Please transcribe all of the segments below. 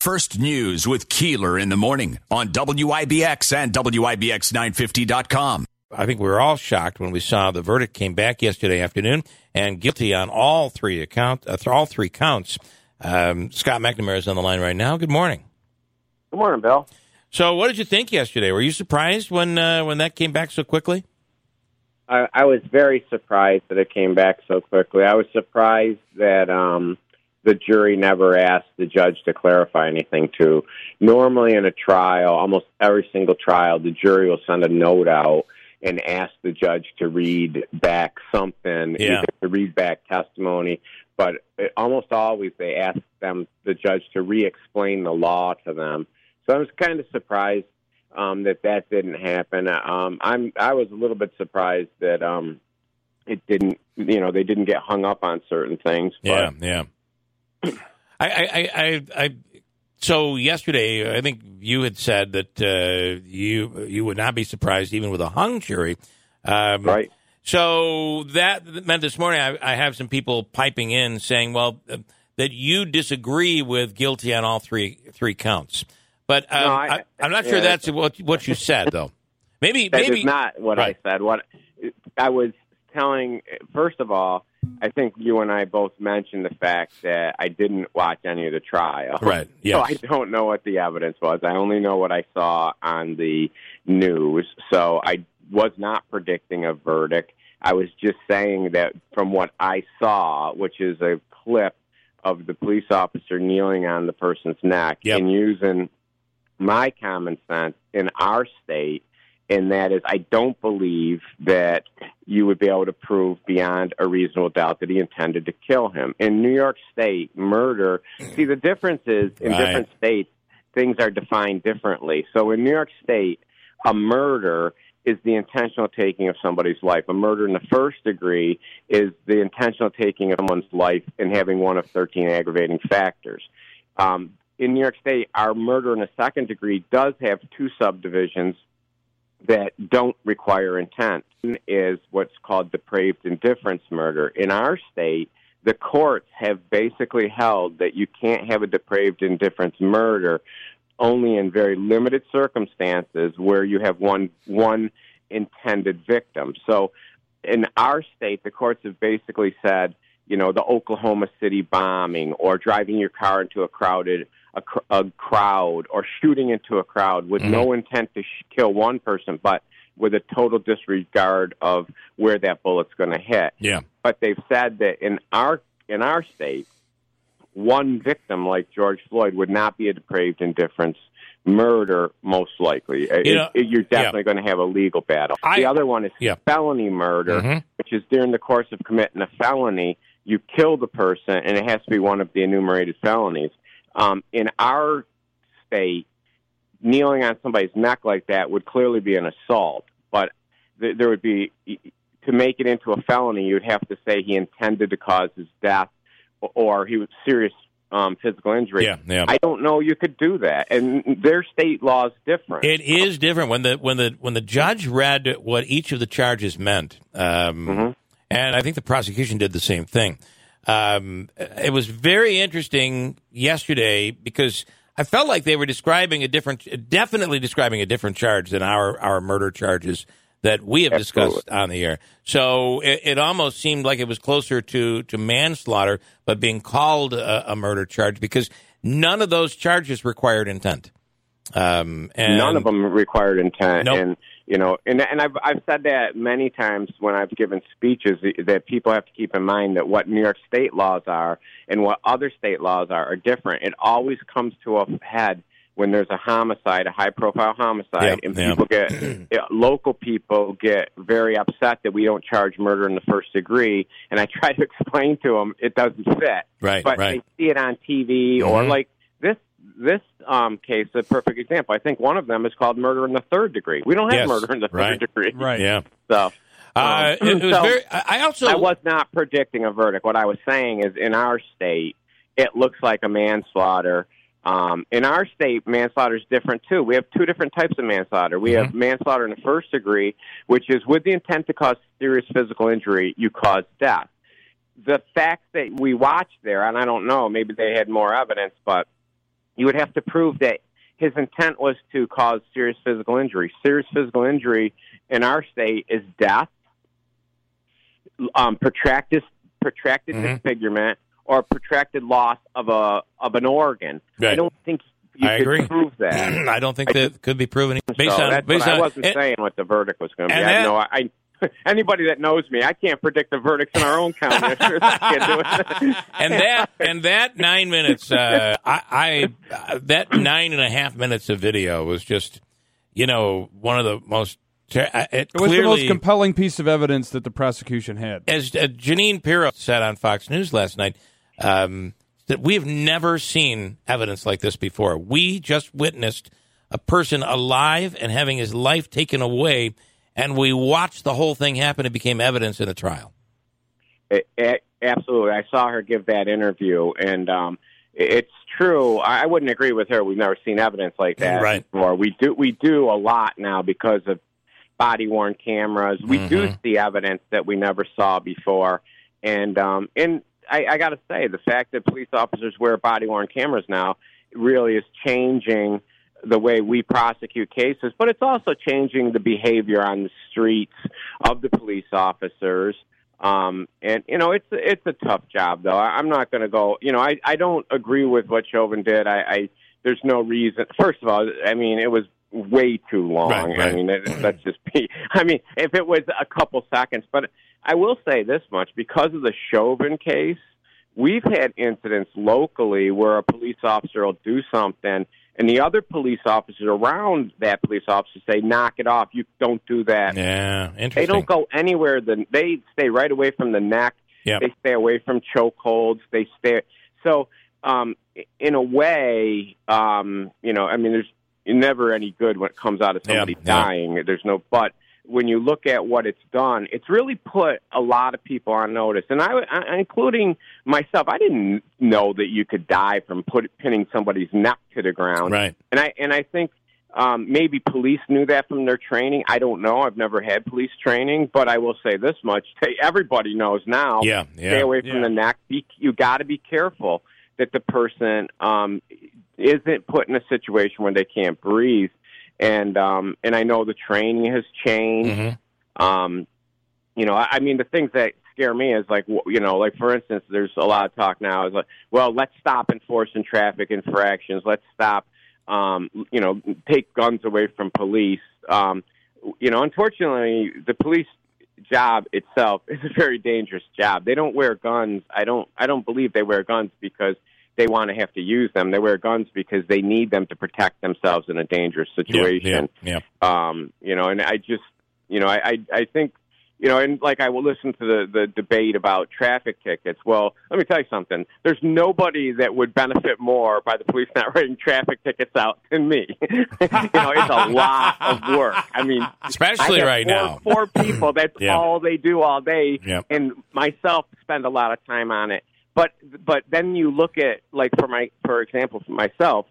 First News with Keeler in the morning on WIBX and WIBX950.com. I think we were all shocked when we saw the verdict came back yesterday afternoon and guilty on all three account, uh, all three counts. Um, Scott McNamara is on the line right now. Good morning. Good morning, Bill. So, what did you think yesterday? Were you surprised when uh, when that came back so quickly? I, I was very surprised that it came back so quickly. I was surprised that um, the jury never asked the judge to clarify anything. To normally in a trial, almost every single trial, the jury will send a note out and ask the judge to read back something, Yeah. either to read back testimony. But it, almost always they ask them, the judge, to re-explain the law to them. So I was kind of surprised um, that that didn't happen. Um, I'm I was a little bit surprised that um, it didn't. You know, they didn't get hung up on certain things. But Yeah, yeah. I, I, I, I, so yesterday, I think you had said that uh, you you would not be surprised even with a hung jury, um, right. So that meant this morning I, I have some people piping in saying, well, uh, that you disagree with guilty on all three three counts. But um, No, I, am not sure yeah, that's what what you said though. Maybe That maybe is not what Right. I said. What I was telling, first of all, I think you and I both mentioned the fact that I didn't watch any of the trial. right. So I don't know what the evidence was. I only know what I saw on the news. So I was not predicting a verdict. I was just saying that from what I saw, which is a clip of the police officer kneeling on the person's neck Yep. and using my common sense in our state, and that is I don't believe that you would be able to prove beyond a reasonable doubt that he intended to kill him. In New York State, murder, see, the difference is in Right. different states, things are defined differently. So in New York State, a murder is the intentional taking of somebody's life. A murder in the first degree is the intentional taking of someone's life and having one of 13 aggravating factors. Um, in New York State, our murder in the second degree does have two subdivisions that don't require intent. Is what's called depraved indifference murder. In our state, the courts have basically held that you can't have a depraved indifference murder only in very limited circumstances where you have one one intended victim. So in our state, the courts have basically said, you know, the Oklahoma City bombing or driving your car into a crowded a, cr- a crowd or shooting into a crowd with no intent to sh- kill one person, but with a total disregard of where that bullet's going to hit. yeah. But they've said that in our in our state, one victim like George Floyd would not be a depraved indifference murder, most likely. It- You know, it- you're definitely going to have a legal battle. I- the other one is Yeah. felony murder, Mhm. which is during the course of committing a felony, you kill the person, and it has to be one of the enumerated felonies. Um, in our state, kneeling on somebody's neck like that would clearly be an assault, but th- there would be to make it into a felony, you'd have to say he intended to cause his death or- he was serious um, physical injury. Yeah, yeah. I don't know you could do that, and their state law is different. It is different when the when the when the judge read what each of the charges meant, um, Mhm. and I think the prosecution did the same thing. Um, it was very interesting yesterday because I felt like they were describing a different, definitely describing a different charge than our our murder charges that we have discussed on the air. So it, it almost seemed like it was closer to to manslaughter, but being called a, a murder charge because none of those charges required intent. Um, and None of them required intent, Nope. and you know, and and I've I've said that many times when I've given speeches that people have to keep in mind that what New York State laws are and what other state laws are are different. It always comes to a head when there's a homicide, a high profile homicide, Yeah, and people get local people get very upset that we don't charge murder in the first degree, and I try to explain to them it doesn't fit. Right, but right. they see it on TV or Mhm. like this this um, case, a perfect example. I think one of them is called murder in the third degree. We don't have Yes, murder in the right. third degree, Right. Yeah. So Uh, um, it, it was so very. I I also. I was not predicting a verdict. What I was saying is, in our state, it looks like a manslaughter. Um, in our state, manslaughter is different too. We have two different types of manslaughter. We have manslaughter in the first degree, which is with the intent to cause serious physical injury, you cause death. The fact that we watched there, and I don't know, maybe they had more evidence, but you would have to prove that his intent was to cause serious physical injury. Serious physical injury in our state is death, um, protracted protracted Mhm. disfigurement, or protracted loss of a of an organ. I don't think you I could agree. prove that. I don't think I that could be proven based so on that's based what on I wasn't and- saying what the verdict was going to be. and I that- know I. Anybody that knows me, I can't predict the verdicts in our own county. I sure as heck can't do and that and that nine minutes uh, I, I uh, that nine and a half minutes of video was just you know one of the most ter- uh, it, It was clearly the most compelling piece of evidence that the prosecution had. as uh, Jeanine Pirro said on Fox News last night um, that we've never seen evidence like this before we just witnessed a person alive and having his life taken away and we watched the whole thing happen it became evidence in a trial A- a- absolutely. I saw her give that interview, and um, it's true. I wouldn't agree with her. We've never seen evidence like that Right. before. We do we do a lot now because of body worn cameras. We do Mhm. see evidence that we never saw before, and um, and I, I got to say the fact that police officers wear body worn cameras now really is changing the way we prosecute cases, but it's also changing the behavior on the streets of the police officers. Um, and you know, it's it's a tough job, though. I, I'm not going to go. You know, I I don't agree with what Chauvin did. I, I there's no reason. First of all, I mean, it was way too long. Right, right. I mean, it, let's just be. I mean, if it was a couple seconds, but I will say this much: because of the Chauvin case, we've had incidents locally where a police officer will do something. And the other police officers around that police officer say, "Knock it off! You don't do that." yeah interesting They don't go anywhere. Then they stay right away from the neck. Yep. They stay away from chokeholds. They stay. So, um, in a way, um, you know, I mean, there's never any good when it comes out of somebody yeah. dying. There's no. But when you look at what it's done, it's really put a lot of people on notice, and I, I including myself. I didn't know that you could die from put, pinning somebody's neck to the ground. right And I and I think um, maybe police knew that from their training. I don't know. I've never had police training, but I will say this much: Hey, everybody knows now. yeah yeah Stay away from Yeah. the neck. Be, you got to be careful that the person um, isn't put in a situation where they can't breathe. And um, and I know the training has changed. Mhm. Um, you know, I, I mean, the things that scare me is like, you know, like for instance, there's a lot of talk now is like, well, let's stop enforcing traffic infractions. Let's stop, um, you know, take guns away from police. Um, you know, unfortunately, the police job itself is a very dangerous job. They don't wear guns. I don't. I don't believe they wear guns because they want to have to use them. They wear guns because they need them to protect themselves in a dangerous situation yeah, yeah. um, you know, and I just, you know, I, I, I think, you know, and like I will listen to the, the debate about traffic tickets. Well, let me tell you something. There's nobody that would benefit more by the police not writing traffic tickets out than me. you know, it's a lot of work. I mean, especially I right four, now Four people. That's Yeah. all they do all day. Yep. And myself spend a lot of time on it. But but then you look at like for my for example for myself,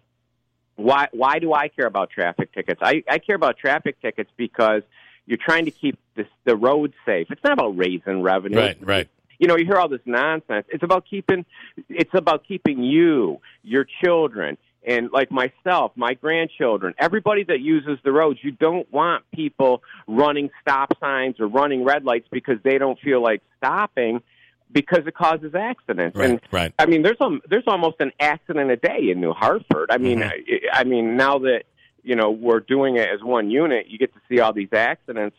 why why do I care about traffic tickets? I, I care about traffic tickets because you're trying to keep this, the road safe. It's not about raising revenue. right right You know, you hear all this nonsense. It's about keeping it's about keeping you, your children, and like myself, my grandchildren, everybody that uses the roads, you don't want people running stop signs or running red lights because they don't feel like stopping because it causes accidents. right And right I mean, there's a, there's almost an accident a day in New Hartford. I mean, Mhm. I, I mean, now that you know we're doing it as one unit, you get to see all these accidents.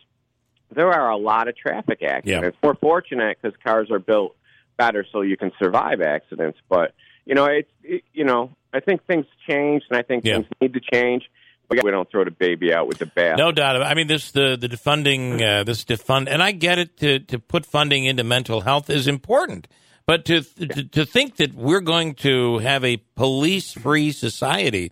There are a lot of traffic accidents. We're fortunate because cars are built better so you can survive accidents. But you know, it's it, you know, I think things change, and I think Yeah. things need to change. We don't throw the baby out with the bath. No doubt. I mean, this the the defunding uh, this defund, and I get it. To to put funding into mental health is important, but to to, to think that we're going to have a police free society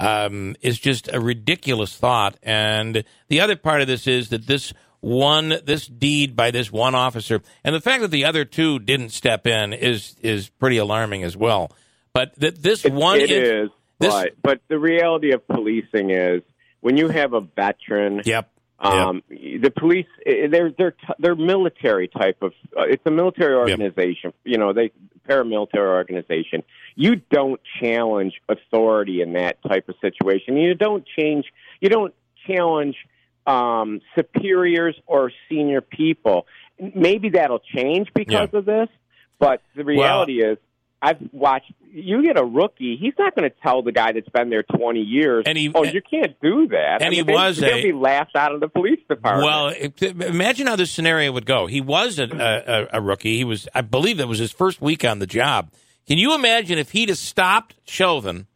um, is just a ridiculous thought. And the other part of this is that this one this deed by this one officer, and the fact that the other two didn't step in is is pretty alarming as well. But that this It- one it is, this- but but the reality of policing is when you have a veteran Yep. Um, The police, they're they're t- they're military type of. Uh, it's a military organization. You know, they paramilitary organization. You don't challenge authority in that type of situation. You don't change. You don't challenge um, superiors or senior people. Maybe that'll change because Yeah. of this, but the reality is, I've watched. You get a rookie, he's not going to tell the guy that's been there twenty years, And he- "Oh, you can't do that." and he they- was they'll a- be laughed out of the police department. Well, imagine how this scenario would go. He was a, a, a rookie. He was, I believe, that was his first week on the job. Can you imagine if he'd have stopped Chauvin?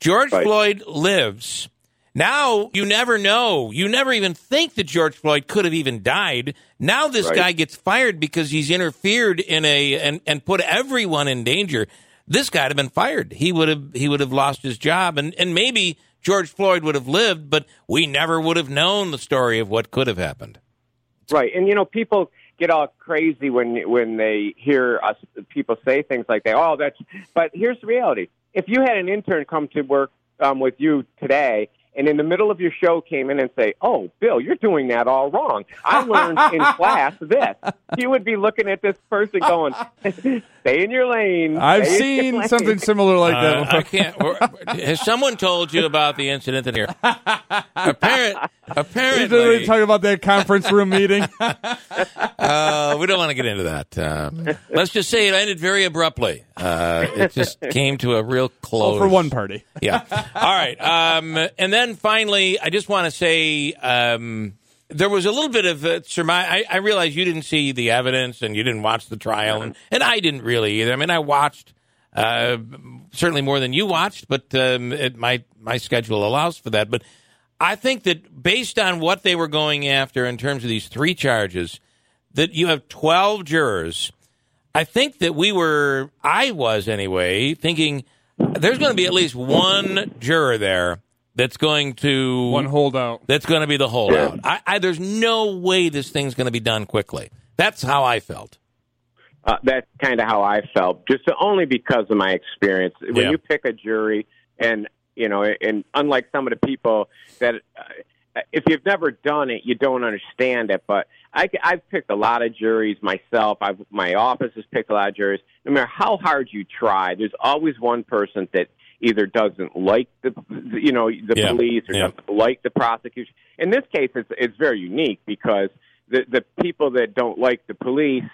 George Right. Floyd lives. Now you never know. You never even think that George Floyd could have even died. Now this Right. guy gets fired because he's interfered in a and, and put everyone in danger. This guy'd have been fired. He would have he would have lost his job and, and maybe George Floyd would have lived, but we never would have known the story of what could have happened. Right, and you know, people get all crazy when when they hear us people say things like that. Oh, that's. But here's the reality: if you had an intern come to work um, with you today. And in the middle of your show, came in and say, "Oh, Bill, you're doing that all wrong. I learned in class this." You would be looking at this person going, "Stay in your lane." I've stay seen lane." something similar like that Uh, before. I can't. or- Has someone told you about the incident in here? Apparent, Literally apparently, talking about that conference room meeting. uh, we don't want to get into that. Uh, let's just say it ended very abruptly. Uh, it just came to a real close Oh, for one party. Yeah. All right. Um, and then finally, I just want to say um, there was a little bit of uh, surmise. I, I realize you didn't see the evidence and you didn't watch the trial, and, and I didn't really either. I mean, I watched uh, certainly more than you watched, but um, it, my my schedule allows for that. But I think that based on what they were going after in terms of these three charges, that you have twelve jurors. I think that we were, I was anyway, thinking there's going to be at least one juror there that's going to One holdout. that's going to be the holdout. I, I, there's no way this thing's going to be done quickly. That's how I felt. Uh, that's kind of how I felt, just only because of my experience. When Yeah. you pick a jury, and you know, and unlike some of the people that, uh, if you've never done it, you don't understand it. But I, I've picked a lot of juries myself. I've, my office has picked a lot of juries. No matter how hard you try, there's always one person that either doesn't like the, you know, the Yeah. police or Yeah. doesn't like the prosecution. In this case, it's it's very unique because the the people that don't like the police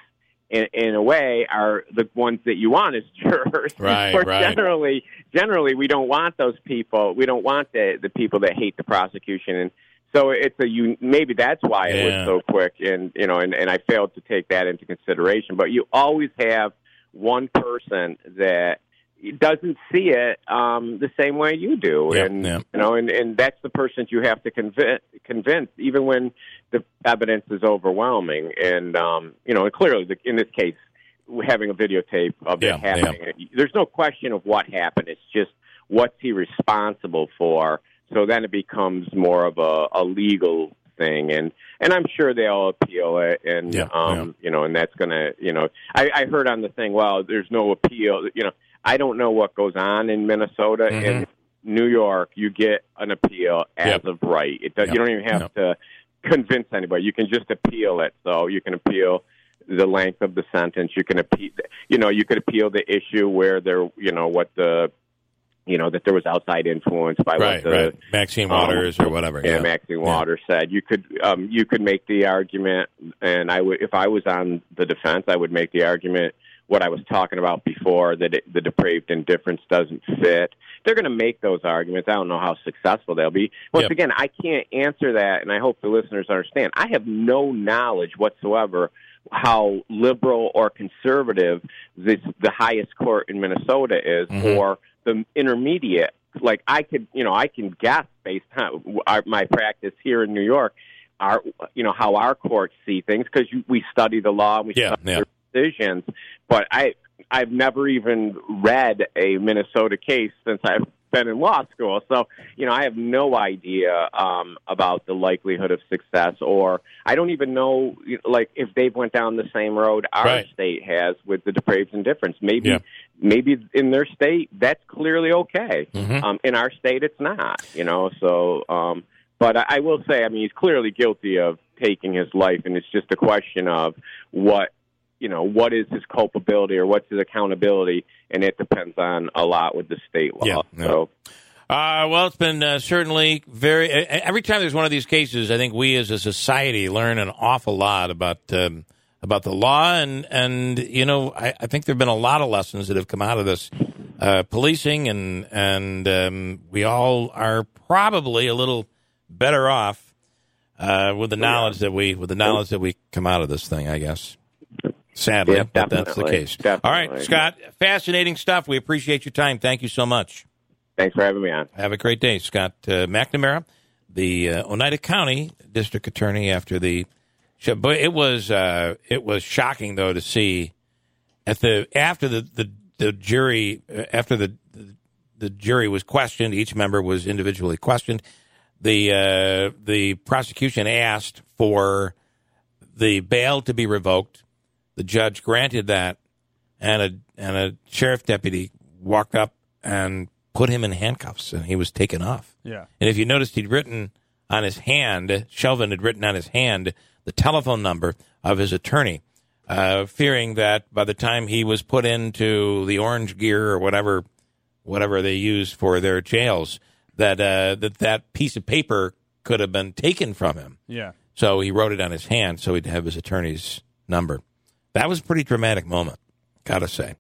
in, in a way are the ones that you want as jurors. Right, Or right. Generally, generally, we don't want those people. We don't want the the people that hate the prosecution, and so it's a you maybe that's why it Yeah. was so quick, and you know, and, and I failed to take that into consideration. But you always have one person that doesn't see it um, the same way you do, Yeah, and yeah. you know, and, and that's the person you have to convince, convince, even when the evidence is overwhelming. And um, you know, and clearly, the, in this case, having a videotape of Yeah, it happening, there's no question of what happened. It's just what's he responsible for. So then it becomes more of a, a legal thing, and and I'm sure they'll appeal it, and um, you know, and that's gonna, you know, I, I heard on the thing, well, there's no appeal, you know. I don't know what goes on in Minnesota. Mhm. In New York, you get an appeal as Yep. of right. It does, Yep. You don't even have to convince anybody. You can just appeal it. So you can appeal the length of the sentence. You can appeal. You know, you could appeal the issue where there. You know what the. You know that there was outside influence by Right, what the right. Maxine Waters or whatever. yeah, Yeah. Maxine Waters said. You could um, you could make the argument, and I would if I was on the defense, I would make the argument what I was talking about before that it, the depraved indifference doesn't fit. They're going to make those arguments. I don't know how successful they'll be. Once Yep. again, I can't answer that, and I hope the listeners understand. I have no knowledge whatsoever how liberal or conservative this the highest court in Minnesota is, Mhm. or the intermediate. Like I could, you know, I can guess based on our, my practice here in New York, our, you know, how our courts see things because we study the law and we Yeah, study yeah. decisions. But I, I've never even read a Minnesota case since I've been in law school. So, you know, I have no idea um, about the likelihood of success, or I don't even know, like, if they've went down the same road our Right. state has with the depraved indifference. Maybe, Yeah. maybe in their state that's clearly okay. Mhm. Um, in our state, it's not. You know, so. Um, But I, I will say, I mean, he's clearly guilty of taking his life, and it's just a question of what you know what is his culpability or what's his accountability, and it depends on a lot with the state law. Yeah, yeah. So Uh, well, it's been uh, certainly very. e- Every time there's one of these cases, I think we as a society learn an awful lot about um, about the law, and and you know, I, I think there've been a lot of lessons that have come out of this uh, policing, and and um, we all are probably a little better off uh, with the knowledge that we with the knowledge that we come out of this thing. I guess. Sadly, Yeah, but that's the definitely. case. All right, Scott. Fascinating stuff. We appreciate your time. Thank you so much. thanks for having me on. Have a great day, Scott uh, McNamara, the uh, Oneida County District Attorney. After the, show. but it was uh, it was shocking though to see at the after the the, the jury uh, after the, the the jury was questioned, each member was individually questioned. The uh, the prosecution asked for the bail to be revoked. The judge granted that, and a and a sheriff deputy walked up and put him in handcuffs, and he was taken off. Yeah. And if you noticed, he'd written on his hand, Chauvin had written on his hand the telephone number of his attorney, uh, fearing that by the time he was put into the orange gear or whatever, whatever they use for their jails, that uh, that that piece of paper could have been taken from him. Yeah. So he wrote it on his hand so he'd have his attorney's number. That was a pretty dramatic moment, gotta say.